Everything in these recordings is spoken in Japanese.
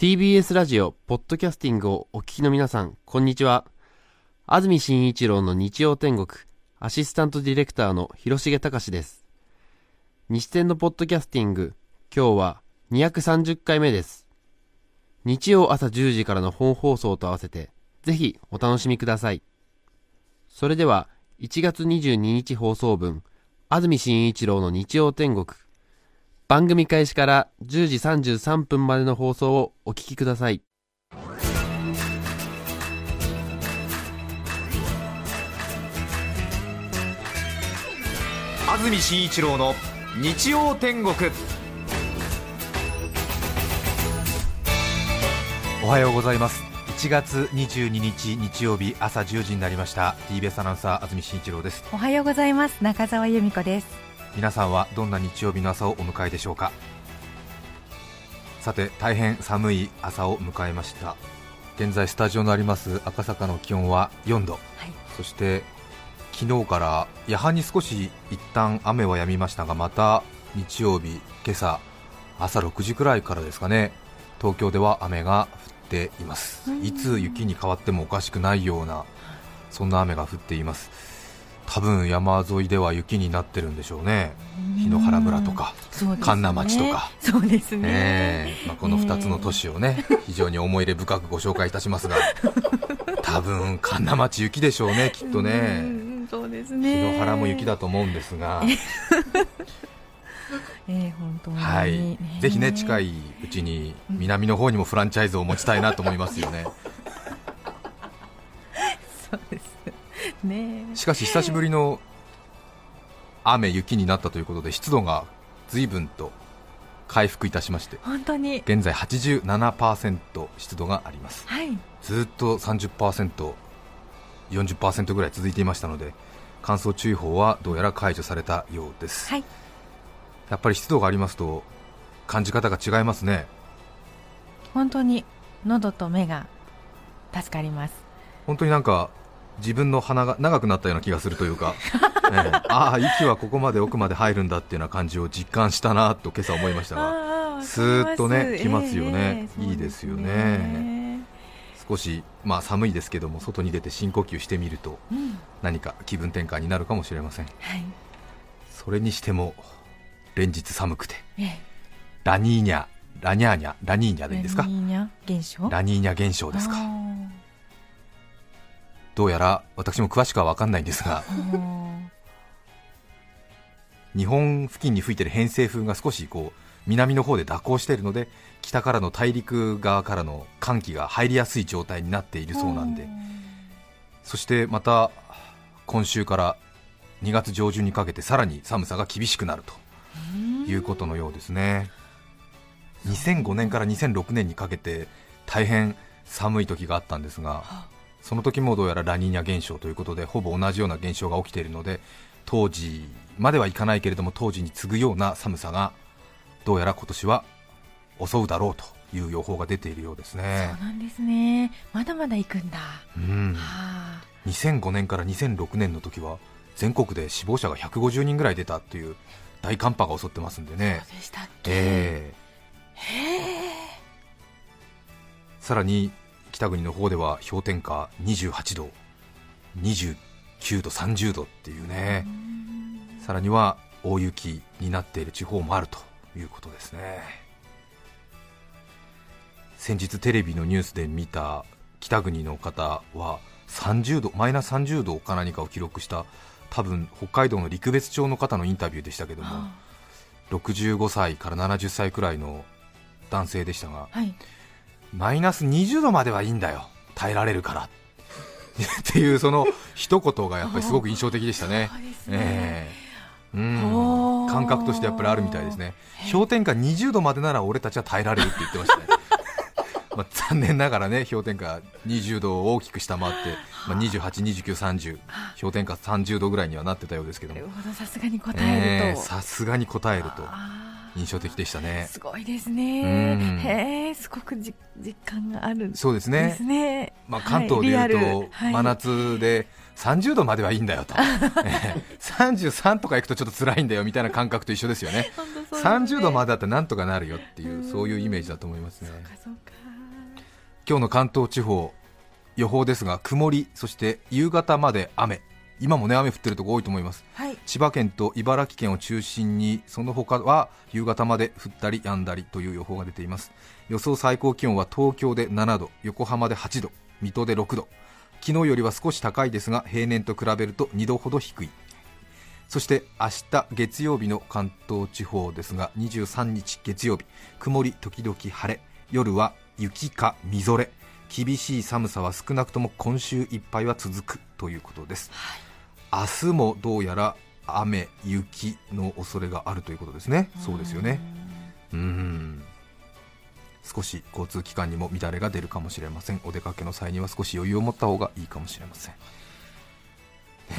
TBS ラジオ、ポッドキャスティングをお聞きの皆さん、こんにちは。安住紳一郎の日曜天国、アシスタントディレクターの広重隆です。西天のポッドキャスティング、今日は230回目です。日曜朝10時からの本放送と合わせて、ぜひお楽しみください。それでは、1月22日放送分、安住紳一郎の日曜天国、番組開始から10時33分までの放送をお聞きください。安住紳一郎の日曜天国。おはようございます。1月22日日曜日朝10時になりました。TBS アナウンサー安住紳一郎です。おはようございます。中澤由美子です皆さんはどんな日曜日の朝をお迎えでしょうか？さて大変寒い朝を迎えました。現在スタジオのあります赤坂の気温は4度、そして昨日から夜半に少し一旦雨は止みましたがまた日曜日今朝朝6時くらいからですかね東京では雨が降っています。いつ雪に変わってもおかしくないようなそんな雨が降っています多分山沿いでは雪になってるんでしょうね。檜原村とかね。神奈町とか。そうですね、ええ。まあ、この2つの都市をね、非常に思い入れ深くご紹介いたしますが、多分神奈町雪でしょうね、きっとうね、んそうですね。檜原も雪だと思うんですが、えー、本当に、はい。ね、ぜひね、近いうちに南の方にもフランチャイズを持ちたいなと思いますよね。しかし久しぶりの雨、雪になったということで、湿度が随分と回復いたしまして、本当に。現在87%湿度があります。はい。ずっと30%、40%ぐらい続いていましたので乾燥注意報はどうやら解除されたようです、はい。やっぱり湿度がありますと感じ方が違いますね、本当に喉と目が助かります。本当になんか自分の鼻が長くなったような気がするというか、ええ。ああ、息はここまで奥まで入るんだっていうような感じを実感したなと今朝思いましたが、す。スーッとね来ますよね。ええいいですよね。少し、まあ、寒いですけども外に出て深呼吸してみるとうん。何か気分転換になるかもしれません。はい。それにしても連日寒くて。ええ。ラニーニャラニャーニャラニーニャでいいんですか？ラニーニャ現象？ですかどうやら私も詳しくは分かんないんですがうん。日本付近に吹いてる偏西風が少しこう南の方で蛇行しているので北からの大陸側からの寒気が入りやすい状態になっているそうなんで。そしてまた今週から2月上旬にかけてさらに寒さが厳しくなるということのようですね。2005年から2006年にかけて大変寒い時があったんですがその時もどうやらラニーニャ現象ということでほぼ同じような現象が起きているので当時まではいかないけれども当時に次ぐような寒さがどうやら今年は襲うだろうという予報が出ているようですね。そうなんですね。まだまだ行くんだ、うん。はあ。2005年から2006年の時は全国で死亡者が150人ぐらい出たという大寒波が襲ってますんでね。そうでしたっけ、ええ。さらに北国の方では氷点下28度、29度、30度っていうね、さらには大雪になっている地方もあるということですね。先日テレビのニュースで見た北国の方は30度マイナス30度か何かを記録した多分北海道の陸別町の方のインタビューでしたけども、65歳から70歳くらいの男性でしたがはいマイナス20度まではいいんだよ。耐えられるから。っていうその一言がやっぱりすごく印象的でしたね。感覚としてやっぱりあるみたいですね。氷点下20度までなら俺たちは耐えられるって言ってましたね。まあ残念ながらね氷点下20度を大きく下回って、まあ、28、29、30氷点下30度ぐらいにはなってたようですけどさすがに答えると、さすがに答えると。あー印象的でしたね。すごいですうねん。へえすごくじ実感がある。んそうですね。まあ、関東でいうとはい真夏で30度まではいいんだよと、ええ33とかいくとちょっと辛いんだよみたいな感覚と一緒ですよね。すね。30度までだったらなんとかなるよっていううん。そういうイメージだと思いますね。そうかそうか。今日の関東地方予報ですが曇りそして夕方まで雨今もね雨降ってるとこ多いと思います。はい。千葉県と茨城県を中心にその他は夕方まで降ったり止んだりという予報が出ています。予想最高気温は東京で7度横浜で8度水戸で6度。昨日よりは少し高いですが平年と比べると2度ほど低い。そして明日月曜日の関東地方ですが23日月曜日曇り時々晴れ。夜は雪かみぞれ。厳しい寒さは少なくとも今週いっぱいは続くということです、明日もどうやら雨雪の恐れがあるということですね。そうですよね。うん。少し交通機関にも乱れが出るかもしれません。お出かけの際には少し余裕を持った方がいいかもしれません、ね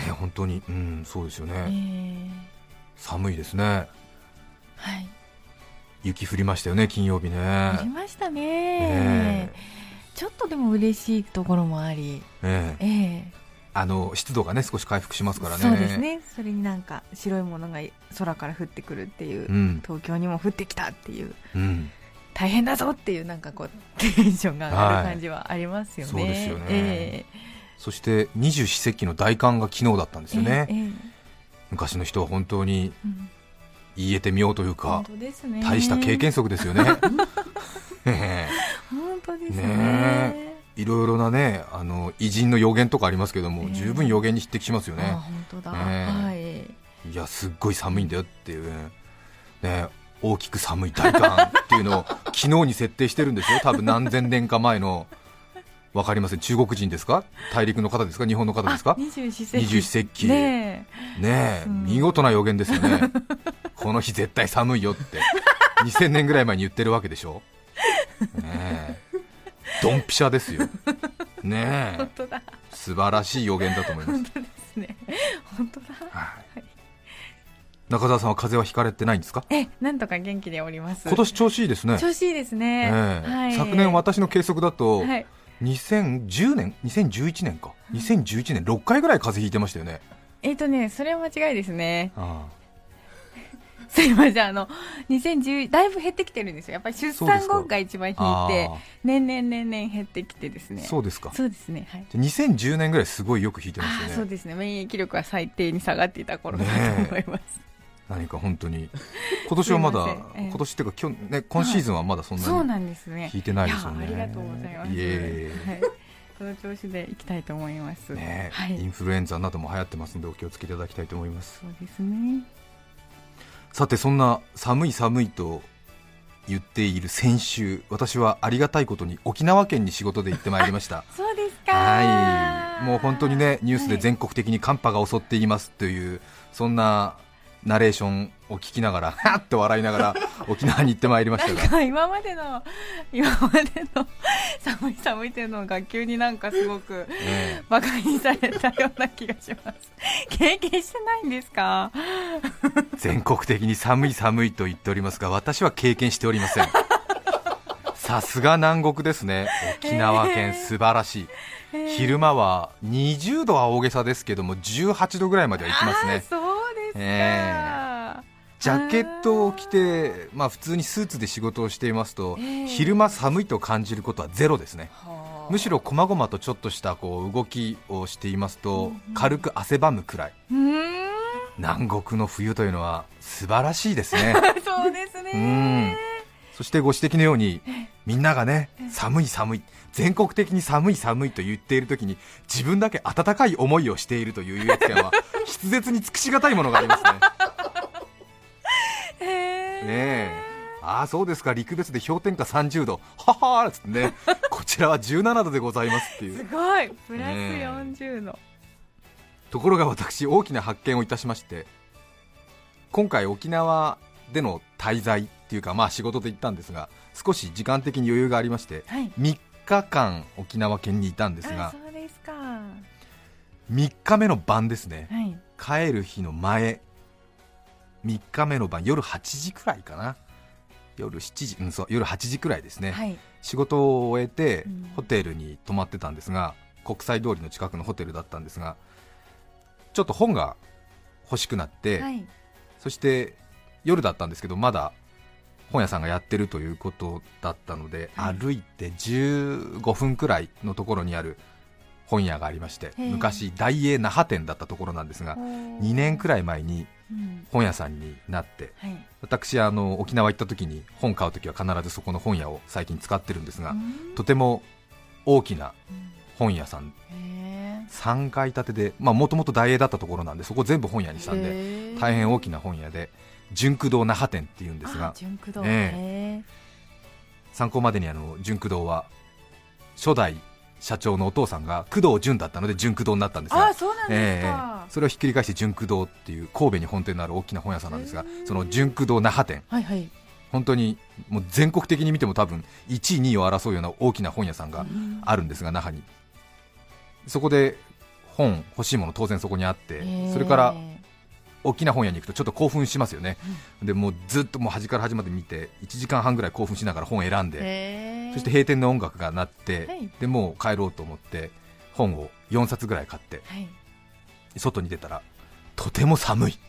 え本当に。うんそうですよね、えー寒いですね。はい。雪降りましたよね金曜日ね。ありましたね、え。ちょっとでも嬉しいところもあり、ええ。ええあの湿度がね少し回復しますからね。そうですね。それになんか白いものが空から降ってくるっていう、うん。東京にも降ってきたっていううん。大変だぞっていうなんかこうテンションが上がる感じはありますよね、はい。そうですよね。えそして二十四節気の大寒が昨日だったんですえよね、えええ昔の人は本当にうん。言えてみようという本か当ですね。大した経験則ですよね え。本当ですね。ねえいろいろなねあの偉人の予言とかありますけども、ええ。十分予言に匹敵しますよあね本当だ、ねはい。いやすっごい寒いんだよっていうね大きく寒い大寒っていうのを 昨日に設定してるんですよ多分何千年か前の。わかりません。中国人ですか？大陸の方ですか？日本の方ですか？あ二十四節気。ねえ。見事な予言ですよね。この日絶対寒いよって。2000年ぐらい前に言ってるわけでしょ？ねえドンピシャですよ。ねえ。本当だ。素晴らしい予言だと思います。本当ですね。本当だ。はい。中澤さんは風邪はひかれてないんですか？えなんとか元気でおります。今年調子いいですね、調子いいですね、ええ。はい、昨年私の計測だと、はい。2010年2011年か。2011年6回ぐらい風邪ひいてましたよね。えっ、とねそれは間違いですね。あすいません。あの2010だいぶ減ってきてるんですよ。やっぱり出産後が一番引いあてあ年々年々減ってきてですね。そうですか。そうですね。はい。じゃあ2010年ぐらいすごいよく引いてまあすよね。あそうですね。免疫力が最低に下がっていた頃だと思います、何か本当に。今年はまだ今年っていうか今日ね今シーズンはまだそんなにそうなんですね。引いてないですよね。やありがとうございます。この調子でいきたいと思います。ねはい。インフルエンザなども流行ってますのでお気をつけいただきたいと思います。そうですねさてそんな寒い寒いと言っている先週私はありがたいことに沖縄県に仕事で行ってまいりました。そうですか。はい。もう本当にねニュースで全国的に寒波が襲っていますというそんなナレーションを聞きながら はっと笑いながら沖縄に行ってまいりましたが。なんか今までの今までの 寒い寒いっていうのを学級になんかすごくえバカにされたような気がします。経験してないんですか？え 全国的に寒い寒いと言っておりますが私は経験しておりません。さすが南国ですね。沖縄県素晴らしい、昼間は20度は大げさですけども18度ぐらいまでは行きますあーねそうですか、えジャケットを着て、まあ、普通にスーツで仕事をしていますと、ええ。昼間寒いと感じることはゼロですね。はあ。むしろ細々とちょっとしたこう動きをしていますと軽く汗ばむくらい。南国の冬というのは素晴らしいですね。そうですうん。ねそしてご指摘のようにみんながね寒い寒い全国的に寒い寒いと言っている時に自分だけ温かい思いをしているという優越感は 筆舌に尽くしがたいものがありますね。へねえ。ああそうですか。陸別で氷点下30度。ははーっつってね。こちらは17度でございますっていすうごい。プラスねえ。40度、ところが私大きな発見をいたしまして今回沖縄での滞在っていうかまあ仕事で行ったんですが少し時間的に余裕がありましてはい。3日間沖縄県にいたんですあがそうですか。は3日目の晩ですね。い。帰る日の前。3日目の晩夜8時くらいかな。夜7時、うん、そう夜8時くらいですね、はい。仕事を終えてうん。ホテルに泊まってたんですが国際通りの近くのホテルだったんですがちょっと本が欲しくなって、はい。そして夜だったんですけどまだ本屋さんがやってるということだったので、はい歩いて15分くらいのところにある本屋がありまして昔大英那覇店だったところなんですが2 2年くらい前にうん。本屋さんになってはい。私あの沖縄行った時に本買う時は必ずそこの本屋を最近使ってるんですが、うん。とても大きなうん。本屋さんへ3階建てでもともと大英だったところなんでそこ全部本屋にしたんでー。大変大きな本屋で純駆堂那覇店っていうんですがえへ参考までにあの純駆堂は初代社長のお父さんが工藤純だったので純駆堂になったんですーがあそそれをひっくり返して純駆堂っていう神戸に本店のある大きな本屋さんなんですがその純駆堂那覇店はいはい。本当にもう全国的に見ても多分1位2位を争うような大きな本屋さんがうん。あるんですが那覇にそこで本欲しいもの当然そこにあってそれから大きな本屋に行くとちょっと興奮しますよね、でもうずっともう端から端まで見て1時間半ぐらい興奮しながら本を選んで、そして閉店の音楽が鳴って、はい。でもう帰ろうと思って本を4冊ぐらい買ってはい。外に出たらとても寒い。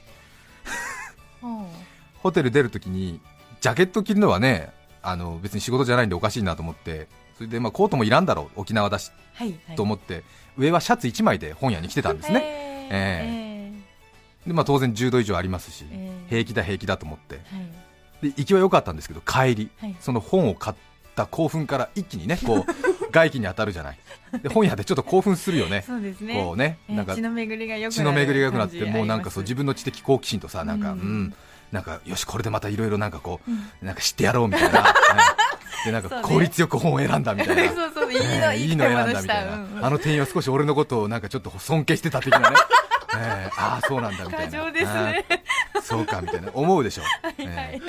ホテル出るときにジャケット着るのはねあの別に仕事じゃないんでおかしいなと思ってそれでまあコートもいらんだろう沖縄だしはいはい。と思って上はシャツ1枚で本屋に来てたんですね、ねえでまあ、当然10度以上ありますし、ええ。平気だ平気だと思って。はい。で行きは良かったんですけど帰り、はい。その本を買った興奮から一気にね こう外気に当たるじゃない。で本屋でちょっと興奮するよね。そうですね。こうねえーなんか血の巡りが良く血の巡りが良くなってもうなんかそう自分の知的好奇心とさなんかううん。ん、なんかよしこれでまたいろいろなんかこうなんか知ってやろうみたいな、ね でなんか効率よく本を選んだみたいな。そうそういいの、ねいいの選んだみたいな、あの店員は少し俺のことをなんかちょっと尊敬してた的なね。ええああそうなんだみたいな。過剰ですね。そうかみたいな。思うでしょ、ええ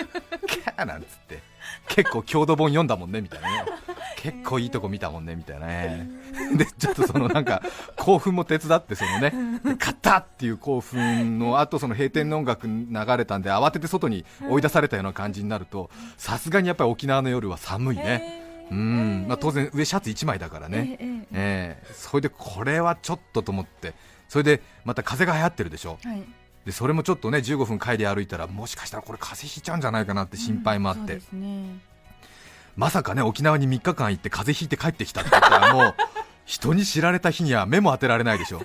キャーなんつって結構郷土本読んだもんねみたいなね。結構いいとこ見たもんねみたいなね。でちょっとそのなんか興奮も手伝ってそのね買ったっていう興奮の後その閉店の音楽流れたんで慌てて外に追い出されたような感じになるとさすがにやっぱり沖縄の夜は寒いね。うん、まあ、当然上シャツ1枚だからね、ええええ。ええ。それでこれはちょっとと思って。それでまた風が流行ってるでしょ。はいでそれもちょっとね15分帰り歩いたらもしかしたらこれ風邪ひいちゃうんじゃないかなって心配もあって、そうですね。まさかね沖縄に3日間行って風邪ひいて帰ってきたって言ったらもう 人に知られた日には目も当てられないでしょ。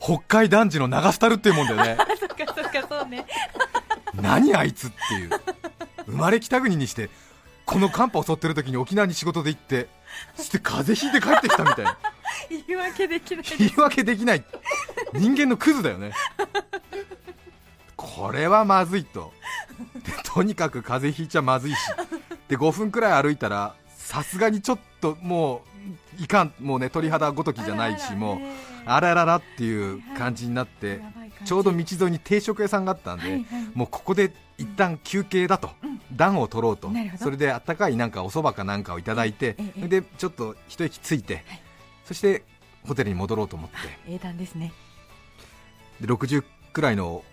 北海男児の長スタルっていうもんだよね。あ そっかそっかそうね。何あいつっていう。生まれ北国にしてこの寒波襲ってる時に沖縄に仕事で行ってそして風邪ひいて帰ってきたみたいな。言い訳できない言い訳できない。人間のクズだよねこれはまずいと。でとにかく風邪ひいちゃまずいし。で5分くらい歩いたらさすがにちょっともういかんもうね鳥肌ごときじゃないしもうあらららっていう感じになってちょうど道沿いに定食屋さんがあったんで、もうここで一旦休憩だと、暖を取ろうと。それであったかいなんかお蕎麦かなんかをいただいて、でちょっと一息ついて、そしてホテルに戻ろうと思って。英断ですね。で60くらいの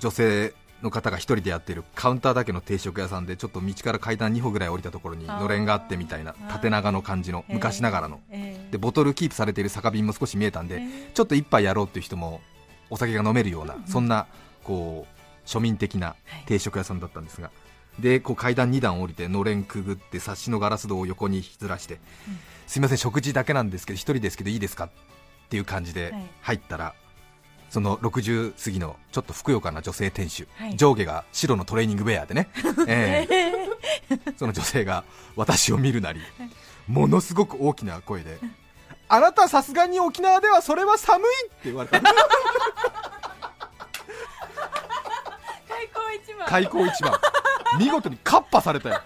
女性の方が一人でやってるカウンターだけの定食屋さんでちょっと道から階段2歩ぐらい降りたところにのれんがあってみたいな縦長の感じのええ。昔ながらの。ええ。でボトルキープされている酒瓶も少し見えたんで、ええ。ちょっと一杯やろうっていう人もお酒が飲めるような、うんそんなこう庶民的なはい。定食屋さんだったんですが、でこう階段2段降りてのれんくぐって冊子のガラス戸を横にずらして、すいません食事だけなんですけど一人ですけどいいですか？っていう感じではい。入ったら、その60過ぎのちょっとふくよかな女性店主、はい。上下が白のトレーニングウェアでね、ええその女性が私を見るなり、ものすごく大きな声で、あなたさすがに沖縄ではそれは寒いって言われた。開口一番。開口一番。見事にカッパされたよ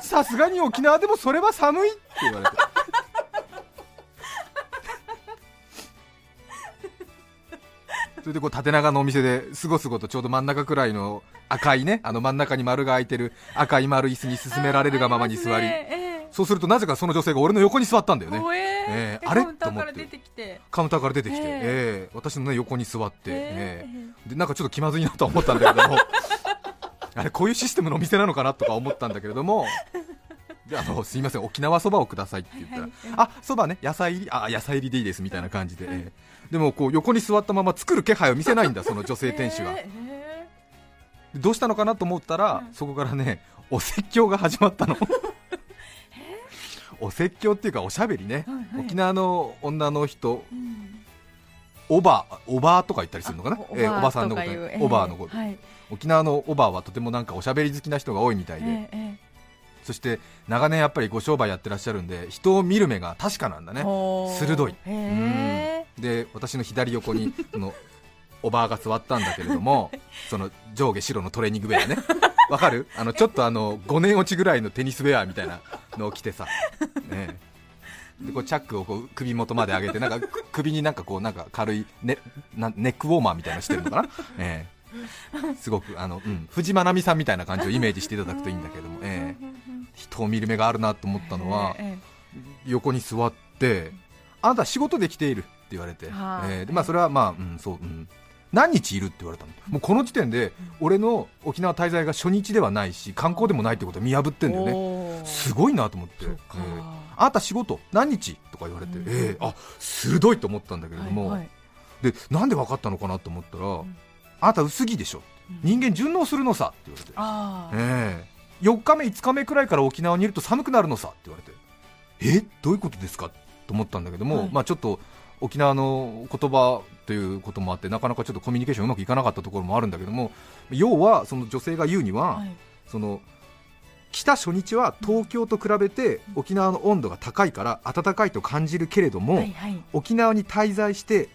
さすがに沖縄でもそれは寒いって言われてそれでこう縦長のお店ですごすごとちょうど真ん中くらいの赤いねあの真ん中に丸が開いてる赤い丸椅子に勧められるがままに座り、そうするとなぜかその女性が俺の横に座ったんだよね。おえーあれ？カウンターからと思って。出てきて。カウンターから出てきて、ええ。ええ。私の、ね、横に座って、ええ。えでなんかちょっと気まずいなとは思ったんだけれども。あれこういうシステムのお店なのかなとか思ったんだけれどもであのすいません沖縄そばをくださいって言ったら、はいはい。あそばね野菜入りあ野菜入りでいいですみたいな感じで、ええ。でもこう横に座ったまま作る気配を見せないんだその女性店主が、ええでどうしたのかなと思ったら、そこからねお説教が始まったの。お説教っていうかおしゃべりね、はいはい。沖縄の女の人うん。おばおばとか言ったりするのかな？あえーおばさんのこととかいうねおばのこと、はい。沖縄のおばはとてもなんかおしゃべり好きな人が多いみたいで、ええそして長年やっぱりご商売やってらっしゃるんで人を見る目が確かなんだね。鋭い。で私の左横にその おばあが座ったんだけれども その上下白のトレーニングウェアね。わかる？あのちょっとあの5年落ちぐらいのテニスウェアみたいなのを着てさ、ね。え、でこうチャックをこう首元まで上げてなんかく首になんかこうなんか軽いネなネックウォーマーみたいなのしてるのかな、ええ、すごくあの、うん、藤間奈美さんみたいな感じをイメージしていただくといいんだけども、ええ、人を見る目があるなと思ったのは、え横に座って、あなた仕事で来ているって言われて、はいえーでまあ、それはまあ、うんそううん、何日いるって言われたの、もうこの時点で俺の沖縄滞在が初日ではないし、観光でもないってことを見破ってえんだよね、すごいなと思って、えーあなた仕事、何日とか言われて、うん。えーあ鋭いと思ったんだけれども、はいはい。でなんで分かったのかなと思ったら、ん。あなた薄着でしょ、人間順応するのさって言われて。ええ4日目、5日目くらいから沖縄にいると寒くなるのさって言われて、え？どういうことですか？と思ったんだけども、はい。まあ、ちょっと沖縄の言葉ということもあって、なかなかちょっとコミュニケーションうまくいかなかったところもあるんだけども、要はその女性が言うには、はい。その来た初日は東京と比べて沖縄の温度が高いから暖かいと感じるけれども、はいはい。沖縄に滞在して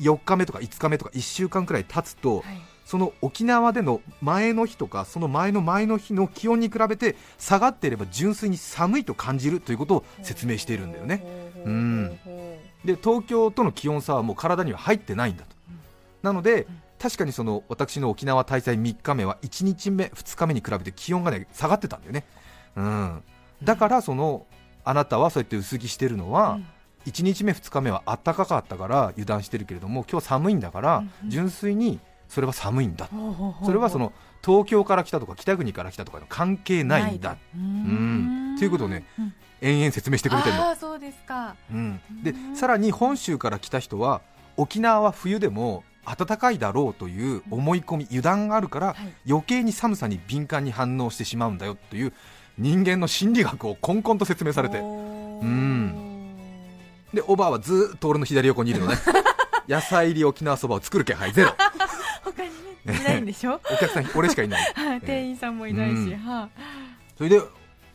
4日目とか5日目とか1週間くらい経つと、はいその沖縄での前の日とかその前の前の日の気温に比べて下がっていれば純粋に寒いと感じるということを説明しているんだよね。うん。で東京との気温差はもう体には入ってないんだと、なので確かにその私の沖縄滞在3日目は1日目2日目に比べて気温がね下がってたんだよね、うん、だからそのあなたはそうやって薄着してるのは、1日目2日目は暖かかったから油断してるけれども今日寒いんだから、純粋にそれは寒いんだ。それはその東京から来たとか北国から来たとかの関係ないんだ。ううん。っていうことをねうん。延々説明してくれてるの、ああそうですか。うん、でさらに本州から来た人は沖縄は冬でも暖かいだろうという思い込み油断があるからはい。余計に寒さに敏感に反応してしまうんだよという人間の心理学をこんこんと説明されて。うん。でおばあはずーっと俺の左横にいるのね。野菜入り沖縄そばを作る気配ゼロいないんでしょ？お客さん俺しかいない。はい店員さんもいないしうん。はそれで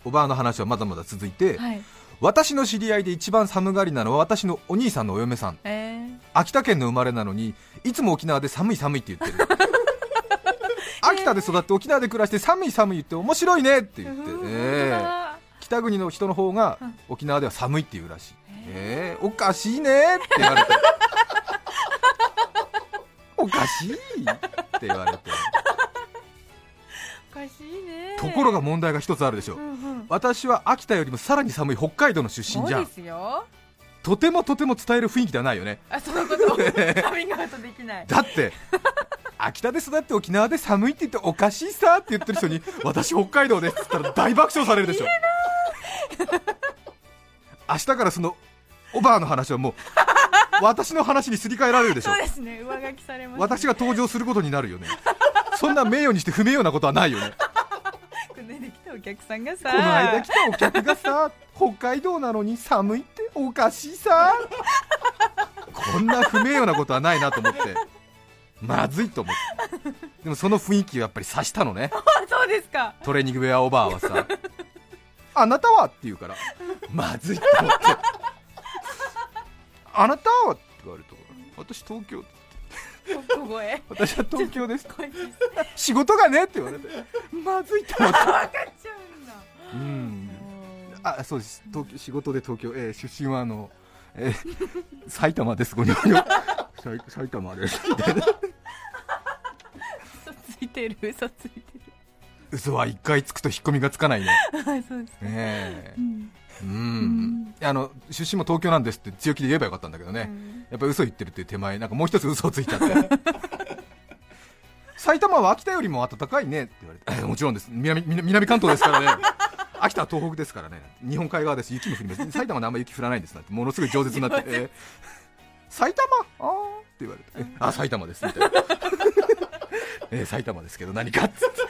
おばあの話はまだまだ続いて、いはい。私の知り合いで一番寒がりなのは私のお兄さんのお嫁さん。えー。秋田県の生まれなのにいつも沖縄で寒い寒いって言ってる。秋田で育って沖縄で暮らして寒い寒い言って面白いねって言って、うんええ本当だ北国の人の方がうん。沖縄では寒いって言うらしい、ええおかしいねって言われて。おかしいって言われて。おかしいね。ところが問題が一つあるでしょう。んうん。私は秋田よりもさらに寒い北海道の出身じゃ。んとてもとても伝える雰囲気ではないよね。あそういうこと？カミングアウトできない。だって秋田で育って沖縄で寒いって言っておかしいさって言ってる人に 私北海道ですって言ったら大爆笑されるでしょ。明日からそのおばあの話はもう 私の話にすり替えられるでしょ。そうですね。上書きされます私が登場することになるよね。そんな名誉にして不名誉なことはないよね。この間来たお客さんがさこの間来たお客がさ北海道なのに寒いっておかしいさ。こんな不名誉なことはないなと思って。まずいと思って。でもその雰囲気をやっぱり察したのね。あそうですか。トレーニングウェアおばあはさ。あなたは？って言うから。まずいと思ってあなたは？って言われると私東京。小声私は東京です。仕事がねって言われて。まずいと思って。分かっちゃうん。だうんあそうです。東京仕事で東京、えー出身はあの、えー埼玉です。ごにょ埼埼玉です。みたいな嘘ついてる。嘘ついて嘘は一回つくと引っ込みがつかないね。る はいそうですねえ。うんうん。あの出身も東京なんですって強気で言えばよかったんだけどね、やっぱり嘘言ってるっていう手前なんかもう一つ嘘をついちゃって。埼玉は秋田よりも暖かいねって言われて。えもちろんです。南南南関東ですからね。秋田は東北ですからね。日本海側です。雪も降ります。埼玉であんまり雪降らないんですなんて。ものすごい饒舌になって、えー埼玉？あー。って言われて。えあ埼玉です。みたいな。えー埼玉ですけど何かっつって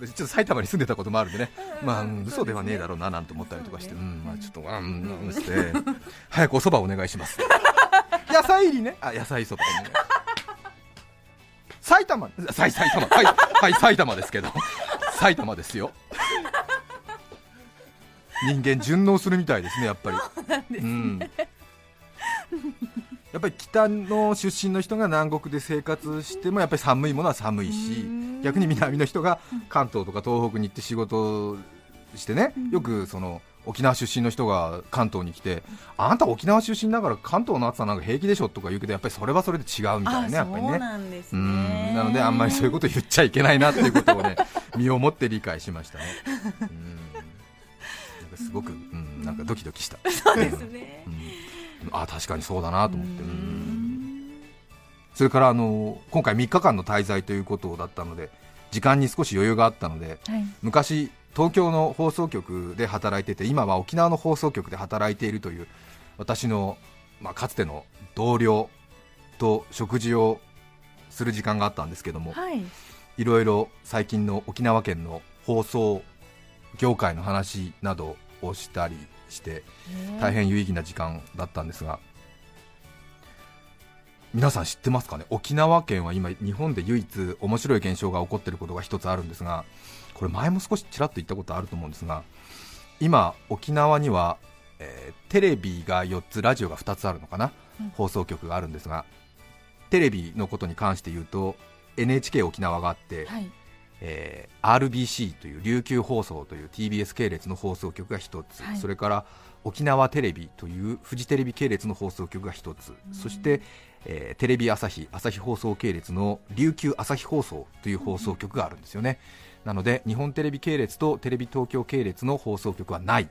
私ちょっと埼玉に住んでたこともあるんでね、まあ、うん嘘ではねえだろうななんて思ったりとかして、うん、まあ、ちょっと、うん、うん、して、早くお蕎麦お願いします。野菜入りね、あ、野菜そばお願い。埼玉、埼埼玉、はい、はい、埼玉ですけど、埼玉ですよ。人間順応するみたいですね、やっぱり。うん。やっぱり北の出身の人が南国で生活してもやっぱり寒いものは寒いし逆に南の人が関東とか東北に行って仕事してねよくその沖縄出身の人が関東に来てあんた沖縄出身だから関東の暑さなんか平気でしょとか言うけどやっぱりそれはそれで違うみたいなねやっぱりそうね。うねん。なのであんまりそういうこと言っちゃいけないなっていうことをね 身をもって理解しましたね。うん。すごく、うん、なんかドキドキした。そうですね。うんあ確かにそうだなと思って、うん。それからあの今回3日間の滞在ということだったので時間に少し余裕があったのではい。昔東京の放送局で働いてて今は沖縄の放送局で働いているという私の、まあ、かつての同僚と食事をする時間があったんですけども、はい。いろいろ最近の沖縄県の放送業界の話などをしたりして大変有意義な時間だったんですが皆さん知ってますかね？沖縄県は今日本で唯一面白い現象が起こっていることが一つあるんですがこれ前も少しちらっと言ったことあると思うんですが今沖縄には、えーテレビが4つラジオが2つあるのかな、うん。放送局があるんですがテレビのことに関して言うと NHK 沖縄があって、はいえー RBC という琉球放送という TBS 系列の放送局が1つ、はい。それから沖縄テレビというフジテレビ系列の放送局が1つ、そして、えーテレビ朝日朝日放送系列の琉球朝日放送という放送局があるんですよね、なので日本テレビ系列とテレビ東京系列の放送局はない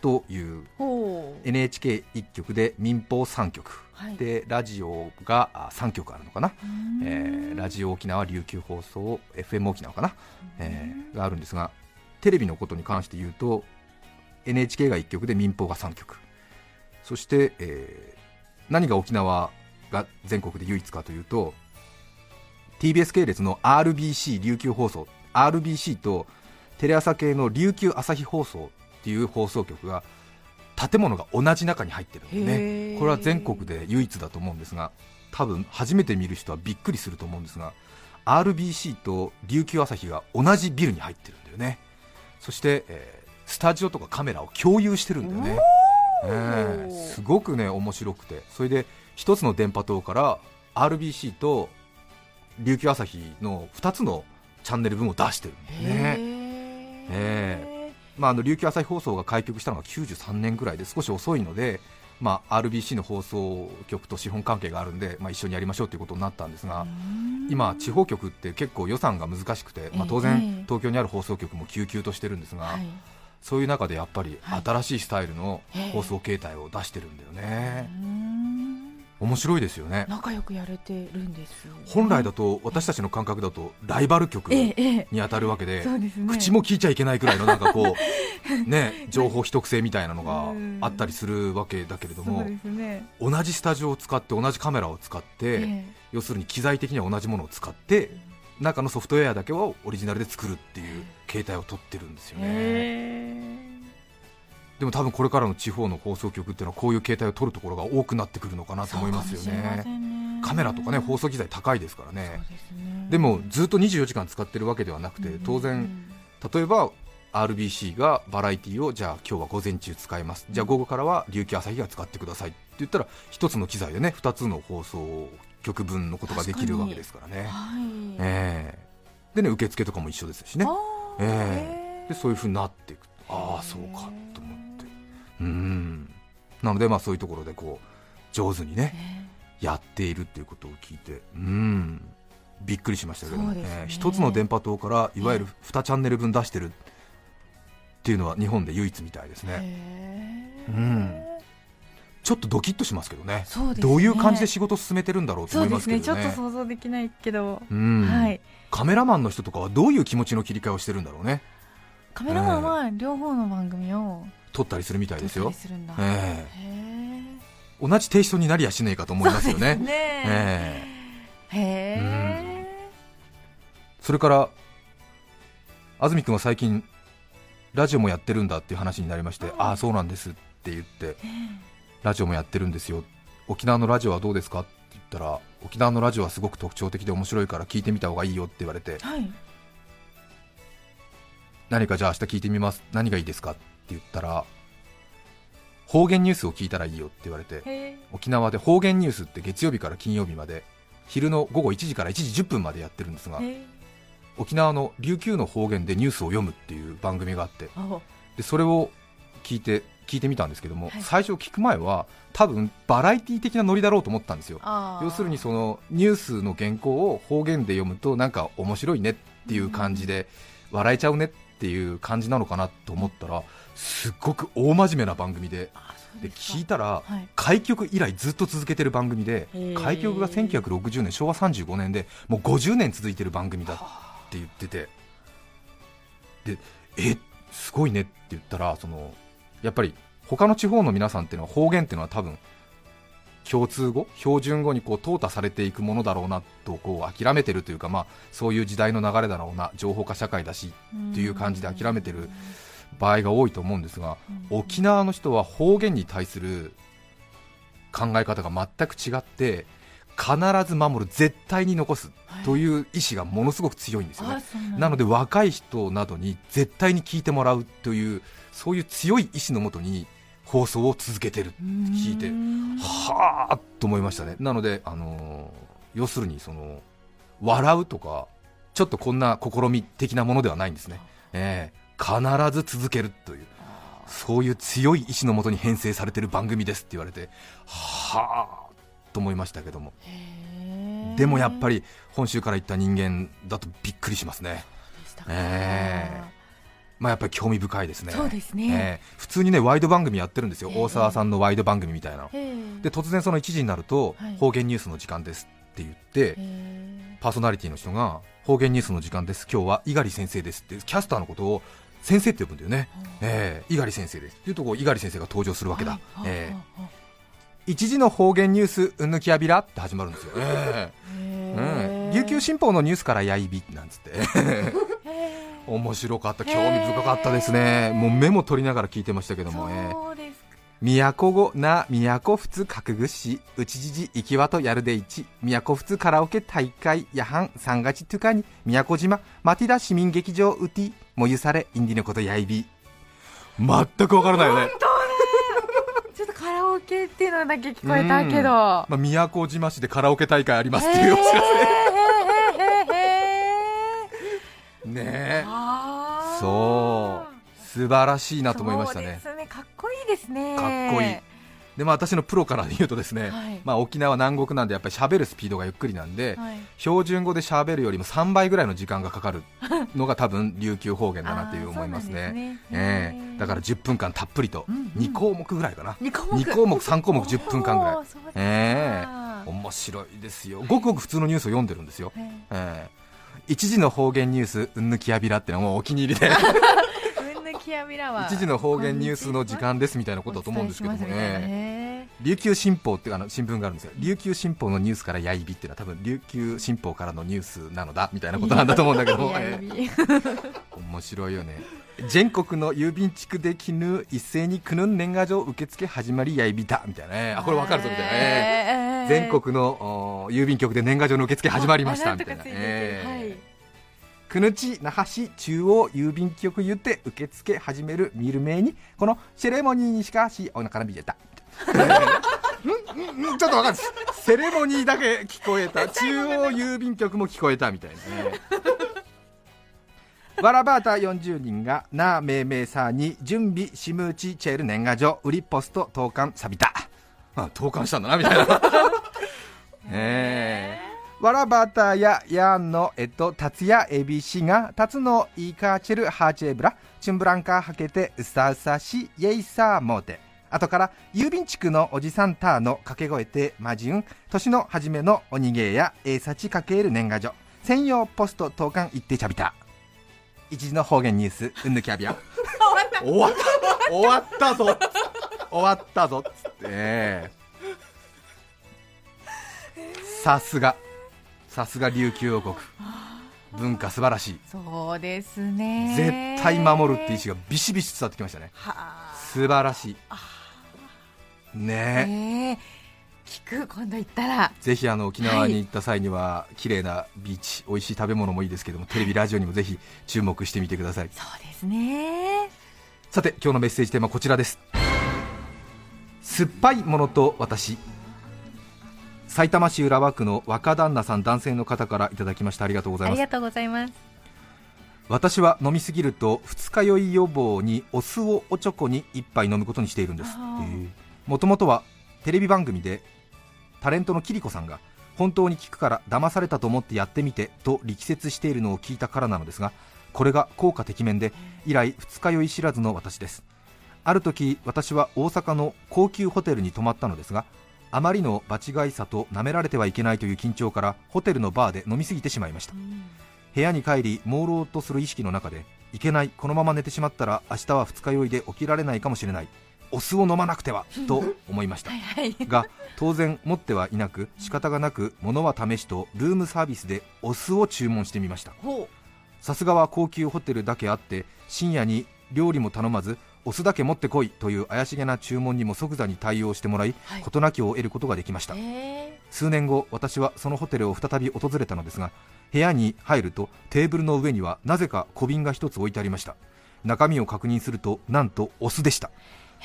という。ほう。NHK1 局で民放3局、はい。でラジオがあ3局あるのかな、うん。えーラジオ沖縄琉球放送 FM 沖縄かな、えーがあるんですがテレビのことに関して言うと NHK が1局で民放が3局そして、えー何が沖縄が全国で唯一かというと TBS 系列の RBC 琉球放送。RBC とテレ朝系の琉球朝日放送っていう放送局が建物が同じ中に入ってるんでへねー。これは全国で唯一だと思うんですが多分初めて見る人はびっくりすると思うんですが RBC と琉球朝日が同じビルに入ってるんだよね。そして、えースタジオとかカメラを共有してるんだよね、えーすごくね面白くて。それで一つの電波塔から RBC と琉球朝日の2つのチャンネル分を出してるんだよね。えまあ、あの琉球朝日放送が開局したのが93年ぐらいで少し遅いので、まあ、RBC の放送局と資本関係があるんで、まあ、一緒にやりましょうということになったんですが、今、地方局って結構予算が難しくて、まあ、当ええ。然、東京にある放送局も救急としてるんですが、はい。そういう中でやっぱりはい。新しいスタイルのええ。放送形態を出してるんだよね、うん面白いですよね。仲良くやれてるんですよ。ね本来だと私たちの感覚だとライバル局にえええ。え当たるわけで、そうですね。口も聞いちゃいけないくらいのなんかこう ね情報秘匿性みたいなのがあったりするわけだけれどもね。同じスタジオを使って同じカメラを使って、ええ。要するに機材的には同じものを使って中のソフトウェアだけはオリジナルで作るっていう形態を取ってるんですよね、へでも多分これからの地方の放送局っていうのはこういう形態を取るところが多くなってくるのかなと思いますよね。カメラとかね放送機材高いですからね。ね。でもずっと24時間使ってるわけではなくてうん。当然例えば RBC がバラエティをじゃあ今日は午前中使います。じゃあ午後からは琉球朝日が使ってくださいって言ったら一つの機材でね。2つの放送局分のことができるわけですからね。はいええ。でね受付とかも一緒ですしね。ええ。でそういうふうになっていく。ああそうかと思うん。なのでまあそういうところでこう上手にねやっているっていうことを聞いてうん。びっくりしましたけどね。えー一つの電波塔からいわゆる2チャンネル分出してるっていうのは日本で唯一みたいですね、へーうん。ちょっとドキッとしますけどね。ね。どういう感じで仕事を進めてるんだろうと思いますけどね。ちょっと想像できないけど、うん。はい。カメラマンの人とかはどういう気持ちの切り替えをしてるんだろうね。カメラマンは両方の番組を撮ったりするみたいですよ。えへーえ。同じテイストになりやしねえかと思いますよね。へえ、それから安住君は最近ラジオもやってるんだっていう話になりまして、ああそうなんですって言ってラジオもやってるんですよ。沖縄のラジオはどうですかって言ったら沖縄のラジオはすごく特徴的で面白いから聞いてみた方がいいよって言われてはい。何かじゃあ明日聞いてみます。何がいいですか？って言ったら方言ニュースを聞いたらいいよって言われてへ沖縄で方言ニュースって月曜日から金曜日まで昼の午後1時から1時10分までやってるんですが沖縄の琉球の方言でニュースを読むっていう番組があってでそれを聞いて聞いてみたんですけども、はい。最初聞く前は多分バラエティ的なノリだろうと思ったんですよ。要するにそのニュースの原稿を方言で読むとなんか面白いねっていう感じで笑えちゃうねっていう感じなのかなと思ったらすっごく大真面目な番組で。で聞いたらはい。開局以来ずっと続けてる番組で開局が1960年昭和35年でもう50年続いてる番組だって言ってて。でえすごいねって言ったらそのやっぱり他の地方の皆さんっていうのは方言っていうのは多分共通語標準語にこう淘汰されていくものだろうなとこう諦めてるというか、まあ、そういう時代の流れだろうな情報化社会だしっていう感じで諦めてる場合が多いと思うんですが沖縄の人は方言に対する考え方が全く違って必ず守る絶対に残すという意志がものすごく強いんですよね、なので若い人などに絶対に聞いてもらうというそういう強い意志のもとに放送を続けてる。聞いてはあと思いましたね。なので、あのー要するにその笑うとかちょっとこんな試み的なものではないんですね、ええ。必ず続けるというそういう強い意志のもとに編成されてる番組ですって言われてはあと思いましたけども。でもやっぱりり本州から行った人間だとびっくりしますね。ええまあやっぱり興味深いですね。そうですね。ええ。普通にねワイド番組やってるんですよ、ええ。大沢さんのワイド番組みたいな。ので突然その1時になると、はい。方言ニュースの時間ですって言って、へパーソナリティの人が方言ニュースの時間です。今日は猪狩先生ですってキャスターのことを先生って呼ぶんだよね、ええ。猪狩先生です。っていうとこう猪狩先生が登場するわけだ、ええ。一時の方言ニュースうんぬきやびらって始まるんですよ、え。えうん、琉球新報のニュースからやいびなんつって 面白かった。興味深かったですね。もうメモ取りながら聞いてましたけども、ええそうです都語な都仏覚ぐしうちじじ行きわとやるでいち都仏カラオケ大会やはん三月トゥカに宮古島マティダ市民劇場うてぃもゆされインディのことやいび。全くわからないよね、ちょっとカラオケっていうのだけ聞こえたけど。まあ、宮古島市でカラオケ大会ありますっていうお知らせねえ。そう。素晴らしいなと思いましたね。そうですね。かっこいいですね。かっこいい。でまあ、私のプロから言うとですね、はい。まあ、沖縄南国なんでやっぱり喋るスピードがゆっくりなんで、はい。標準語で喋るよりも3倍ぐらいの時間がかかるのが 多分琉球方言だなっていう思いますね。ね。えーだから10分間たっぷりとうんうん。2項目ぐらいかな、二項目。2項目3項目10分間ぐらい。ええ。面白いですよ。ごくごく普通のニュースを読んでるんですよ、え。ええ一時の方言ニュースうんぬきやびらってのはもうお気に入りで。えうんぬきやびらは。一時の方言ニュースの時間ですみたいなことだと思うんですけどもね。ね。琉球新報っていうあの新聞があるんですよ。琉球新報のニュースからやいびっていうのは多分琉球新報からのニュースなのだみたいなことなんだと思うんだけども、ええいや 面白いよね。全国の郵便地区で絹一斉にくぬん年賀状受付始まりやいびたみたいなね。あこれわかるぞみたいな、ええええ全国のお郵便局で年賀状の受付始まりましたあみたいなええはいくぬち那覇市中央郵便局言って受付始める見る前に。このセレモニーにしかしお腹のびれたんんちょっとわかんないセレモニーだけ聞こえた。中央郵便局も聞こえたみたいなね。わらばーた40人がなあめいめいさに準備しむうちチェール年賀状売りポスト投函さびた。あ 投函したんだなみたいな。え。ーわらばたややんのえっと達也エビシがタツのイカチェルハーチェブラチュンブランカーはけてうさうさしイェイサーモーテ後から郵便地区のおじさんターの掛け声てマジュン年の初めのおにげやえいさちかける年賀状。専用ポスト投函行ってちゃびた。一時の方言ニュースうんぬきゃびや終わった。終わったぞ。終わったぞ。っつって。さすがさすが琉球王国。文化素晴らしい。そうですね。絶対守るって意思がビシビシ伝わってきましたね。はあ。素晴らしい。えね。ー、聞く今度行ったら。えぜひあの沖縄に行った際には綺麗なビーチ美味しい食べ物もいいですけどもテレビラジオにもぜひ注目してみてください。そうですね。さて今日のメッセージテーマはこちらです。酸っぱいものと私埼玉市浦和区の若旦那さん男性の方からいただきました。ありがとうございます。ありがとうございます。私は飲みすぎると二日酔い予防にお酢をおちょこに一杯飲むことにしているんです。もともとはテレビ番組でタレントのキリコさんが本当に聞くから騙されたと思ってやってみてと力説しているのを聞いたからなのですがこれが効果てきめんで以来二日酔い知らずの私です。ある時私は大阪の高級ホテルに泊まったのですがあまりの場違いさと舐められてはいけないという緊張からホテルのバーで飲みすぎてしまいました。部屋に帰り朦朧とする意識の中でいけないこのまま寝てしまったら明日は二日酔いで起きられないかもしれない。お酢を飲まなくてはと思いました。はいはい。が当然持ってはいなく仕方がなく物は試しとルームサービスでお酢を注文してみました。ほさすがは高級ホテルだけあって深夜に料理も頼まずお酢だけ持ってこいという怪しげな注文にも即座に対応してもらいはい。事なきを得ることができました。数年後私はそのホテルを再び訪れたのですが部屋に入るとテーブルの上にはなぜか小瓶が一つ置いてありました。中身を確認するとなんとお酢でした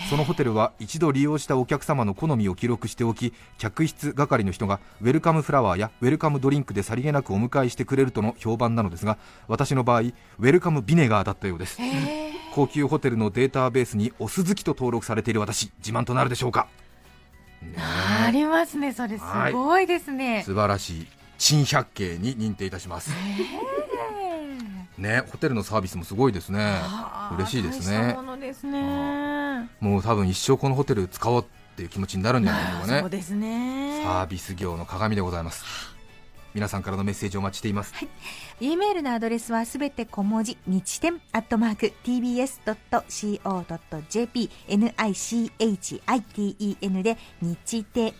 そのホテルは一度利用したお客様の好みを記録しておき客室係の人がウェルカムフラワーやウェルカムドリンクでさりげなくお迎えしてくれるとの評判なのですが私の場合ウェルカムビネガーだったようです。ー。え高級ホテルのデータベースにお酢好きと登録されている私自慢となるでしょうか、ねーありますねそれ。すごいですね、素晴らしい。珍百景に認定いたしますねホテルのサービスもすごいですね。嬉しいですね。ものですね。もう多分一生このホテル使おうっていう気持ちになるんじゃないでしょうかね。そうですね。サービス業の鏡でございます。皆さんからのメッセージをお待ちしています、E メールのアドレスはすべて小文字日天アットマーク tbs.co.jp nichiten で日天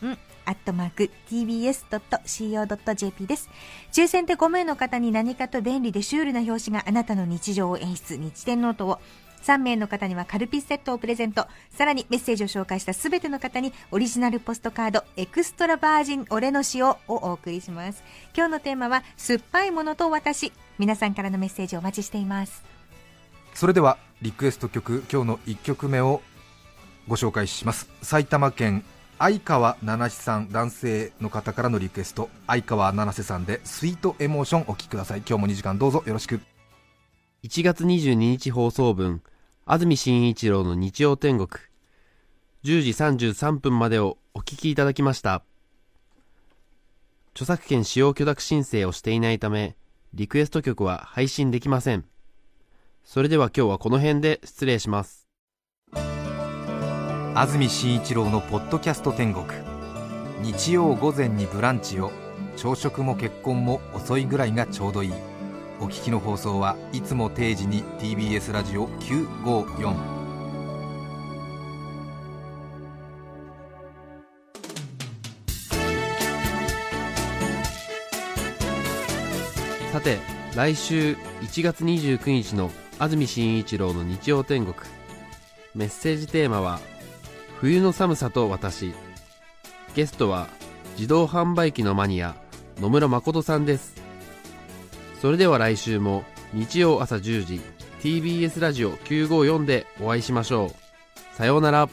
アットマーク tbs.co.jp です。抽選で5名の方に何かと便利でシュールな表紙があなたの日常を演出日天ノートを。3名の方にはカルピスセットをプレゼント。さらにメッセージを紹介したすべての方にオリジナルポストカードエクストラバージン俺の塩をお送りします。今日のテーマは酸っぱいものと私。皆さんからのメッセージをお待ちしています。それではリクエスト曲今日の1曲目をご紹介します。埼玉県相川七瀬さん男性の方からのリクエスト。相川七瀬さんでスイートエモーションお聴きください。今日も2時間どうぞ。よろしく。1月22日放送分安住紳一郎の日曜天国。10時33分までをお聞きいただきました。著作権使用許諾申請をしていないためリクエスト曲は配信できません。それでは今日はこの辺で失礼します。安住紳一郎の「ポッドキャスト天国」日曜午前にブランチを朝食も結婚も遅いぐらいがちょうどいい。お聞きの放送はいつも定時に TBS ラジオ954さて来週1月29日の安住紳一郎の日曜天国。メッセージテーマは「冬の寒さと私」ゲストは自動販売機のマニア野村誠さんです。それでは来週も日曜朝10時 TBS ラジオ954でお会いしましょう。さようなら。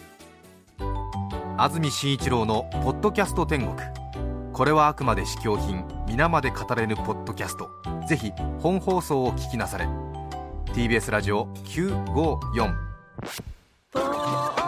安住紳一郎の「ポッドキャスト天国」これはあくまで試供品皆まで語れぬポッドキャスト。ぜひ本放送を聞きなされ。TBS ラジオ954「